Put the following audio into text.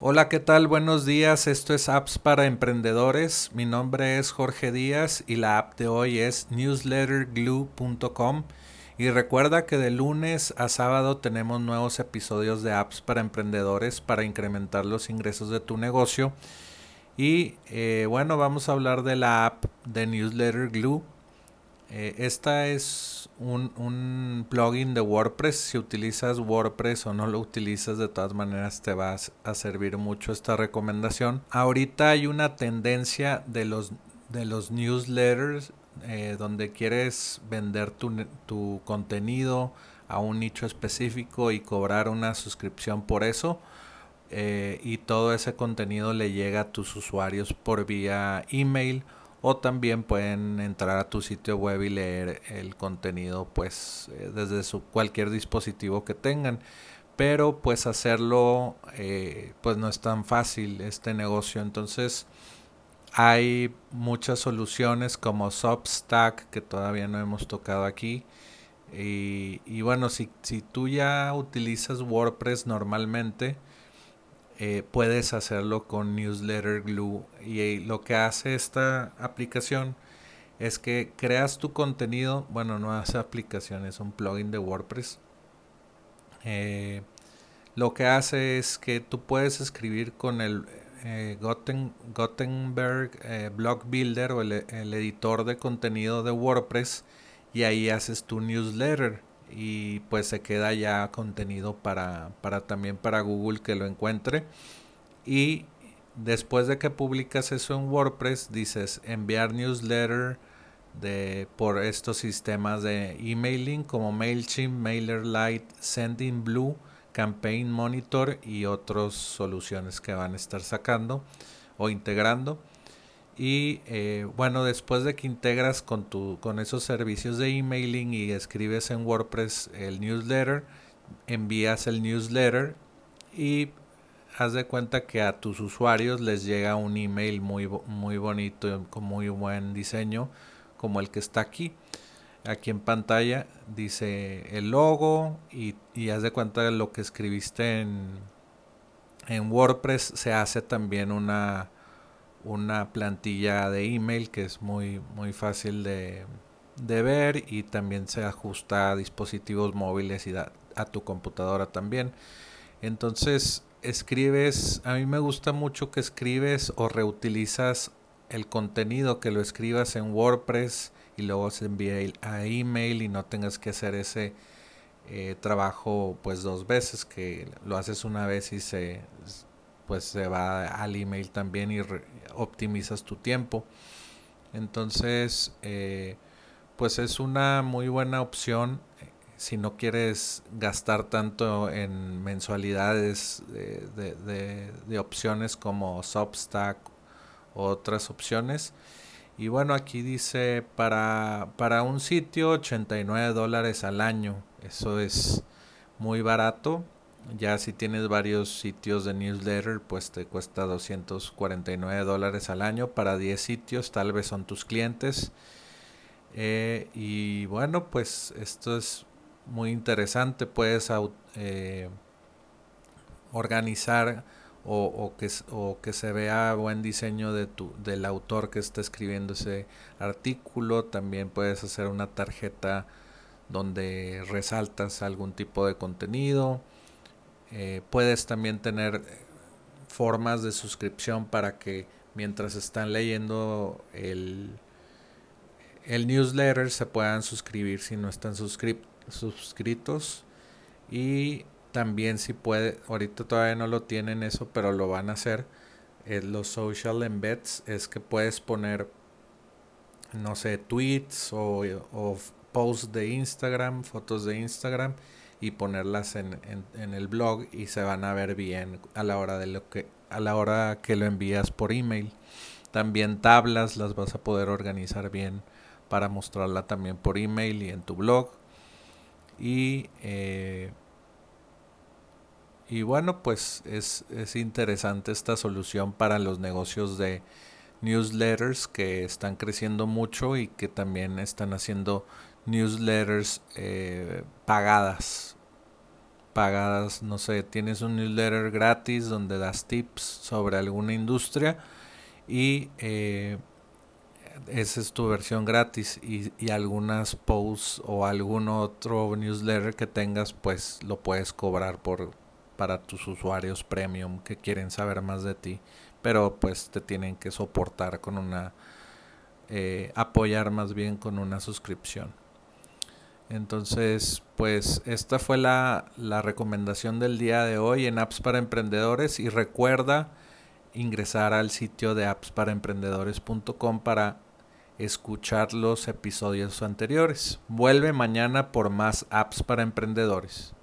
Hola, ¿qué tal? Buenos días. Esto es Apps para Emprendedores. Mi nombre es Jorge Díaz y la app de hoy es newsletterglue.com. Y recuerda que de lunes a sábado tenemos nuevos episodios de Apps para Emprendedores para incrementar los ingresos de tu negocio. Y eh, bueno, vamos a hablar de la app de Newsletter Glue. Eh, esta es un, plugin de WordPress. Si utilizas WordPress o no lo utilizas, de todas maneras te va a servir mucho esta recomendación. Ahorita hay una tendencia de los, de los newsletters eh, donde quieres vender tu, tu contenido a un nicho específico y cobrar una suscripción por eso. Eh, y todo ese contenido le llega a tus usuarios por vía email o también pueden entrar a tu sitio web y leer el contenido pues eh, desde su cualquier dispositivo que tengan. Pero pues hacerlo eh, pues no es tan fácil este negocio. Entonces hay muchas soluciones como Substack que todavía no hemos tocado aquí. Y, y bueno si, si tú ya utilizas WordPress normalmente eh, puedes hacerlo con Newsletter Glue. Y lo que hace esta aplicación es que creas tu contenido. Bueno, no hace aplicación, es un plugin de WordPress. Eh, lo que hace es que tú puedes escribir con el eh, Gutenberg Blog Builder o el, el editor de contenido de WordPress y ahí haces tu newsletter y pues se queda ya contenido para, para también para Google que lo encuentre. Y después de que publicas eso en WordPress dices enviar newsletter de por estos sistemas de emailing como Mailchimp, MailerLite, Sendinblue, Campaign Monitor y otras soluciones que van a estar sacando o integrando y eh, bueno, después de que integras con, tu, con esos servicios de emailing y escribes en WordPress el newsletter, envías el newsletter y haz de cuenta que a tus usuarios les llega un email muy, muy bonito, con muy buen diseño, como el que está aquí. Aquí en pantalla dice el logo y, y haz de cuenta de lo que escribiste en, en WordPress se hace también una una plantilla de email que es muy, muy fácil de, ver y también se ajusta a dispositivos móviles y a, tu computadora también. Entonces escribes, a mí me gusta mucho que escribes o reutilizas el contenido que lo escribas en WordPress y luego se envíe a email y no tengas que hacer ese eh, trabajo pues dos veces que lo haces una vez y se pues se va al email también y optimizas tu tiempo. Entonces, eh, pues es una muy buena opción eh, si no quieres gastar tanto en mensualidades de, opciones como Substack u otras opciones. Y bueno, aquí dice para, para un sitio 89 dólares al año. Eso es muy barato. Ya si tienes varios sitios de newsletter, pues te cuesta 249 dólares al año. Para 10 sitios, tal vez son tus clientes. Eh, y bueno, pues esto es muy interesante, puedes eh, organizar o, que, o que se vea buen diseño de tu, del autor que está escribiendo ese artículo, también puedes hacer una tarjeta donde resaltas algún tipo de contenido eh, puedes también tener eh, formas de suscripción para que mientras están leyendo el, el newsletter se puedan suscribir si no están suscritos. Y también si puede, ahorita todavía no lo tienen eso, pero lo van a hacer. Eh, los social embeds es que puedes poner, no sé, tweets o, o posts de Instagram, fotos de Instagram y ponerlas en, en, el blog y se van a ver bien a la hora de lo que a la hora que lo envías por email. También tablas las vas a poder organizar bien para mostrarla también por email y en tu blog. Y eh, y bueno pues es, es interesante esta solución para los negocios de newsletters que están creciendo mucho y que también están haciendo newsletters eh, pagadas. Pagas, no sé, tienes un newsletter gratis donde das tips sobre alguna industria y eh, esa es tu versión gratis y, y, algunas posts o algún otro newsletter que tengas pues lo puedes cobrar por para tus usuarios premium que quieren saber más de ti pero pues te tienen que soportar con una eh, apoyar más bien con una suscripción entonces pues esta fue la, recomendación del día de hoy en apps para emprendedores y recuerda ingresar al sitio de appsparaemprendedores.com para escuchar los episodios anteriores. Vuelve mañana por más apps para emprendedores.